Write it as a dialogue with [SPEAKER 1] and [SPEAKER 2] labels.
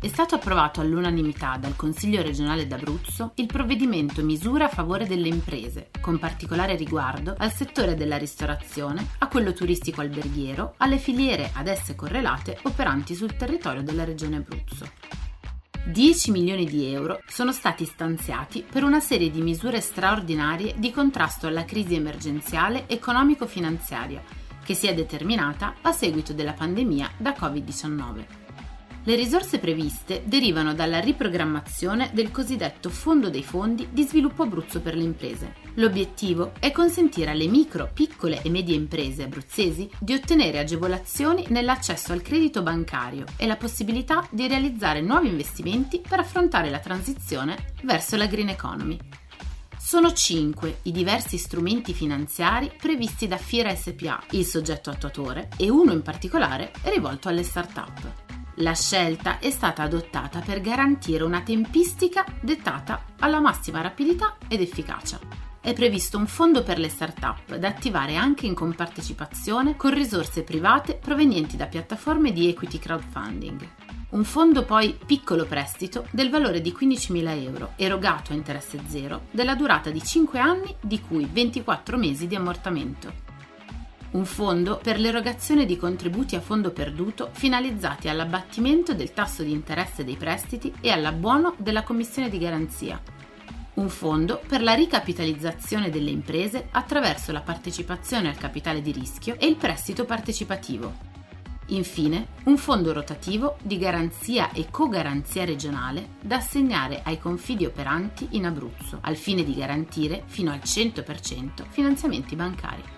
[SPEAKER 1] È stato approvato all'unanimità dal Consiglio regionale d'Abruzzo il provvedimento misura a favore delle imprese, con particolare riguardo al settore della ristorazione, a quello turistico alberghiero, alle filiere ad esse correlate operanti sul territorio della regione Abruzzo. 10 milioni di euro sono stati stanziati per una serie di misure straordinarie di contrasto alla crisi emergenziale economico-finanziaria che si è determinata a seguito della pandemia da Covid-19. Le risorse previste derivano dalla riprogrammazione del cosiddetto Fondo dei Fondi di Sviluppo Abruzzo per le imprese. L'obiettivo è consentire alle micro, piccole e medie imprese abruzzesi di ottenere agevolazioni nell'accesso al credito bancario e la possibilità di realizzare nuovi investimenti per affrontare la transizione verso la green economy. Sono cinque i diversi strumenti finanziari previsti da Fiera SPA, il soggetto attuatore, e uno in particolare rivolto alle start-up. La scelta è stata adottata per garantire una tempistica dettata alla massima rapidità ed efficacia. È previsto un fondo per le start-up da attivare anche in compartecipazione con risorse private provenienti da piattaforme di equity crowdfunding. Un fondo poi piccolo prestito del valore di 15.000 euro, erogato a interesse zero, della durata di 5 anni, di cui 24 mesi di ammortamento un fondo per l'erogazione di contributi a fondo perduto finalizzati all'abbattimento del tasso di interesse dei prestiti e all'abbuono della commissione di garanzia. Un fondo per la ricapitalizzazione delle imprese attraverso la partecipazione al capitale di rischio e il prestito partecipativo. Infine, un fondo rotativo di garanzia e cogaranzia regionale da assegnare ai confidi operanti in Abruzzo, al fine di garantire fino al 100% finanziamenti bancari.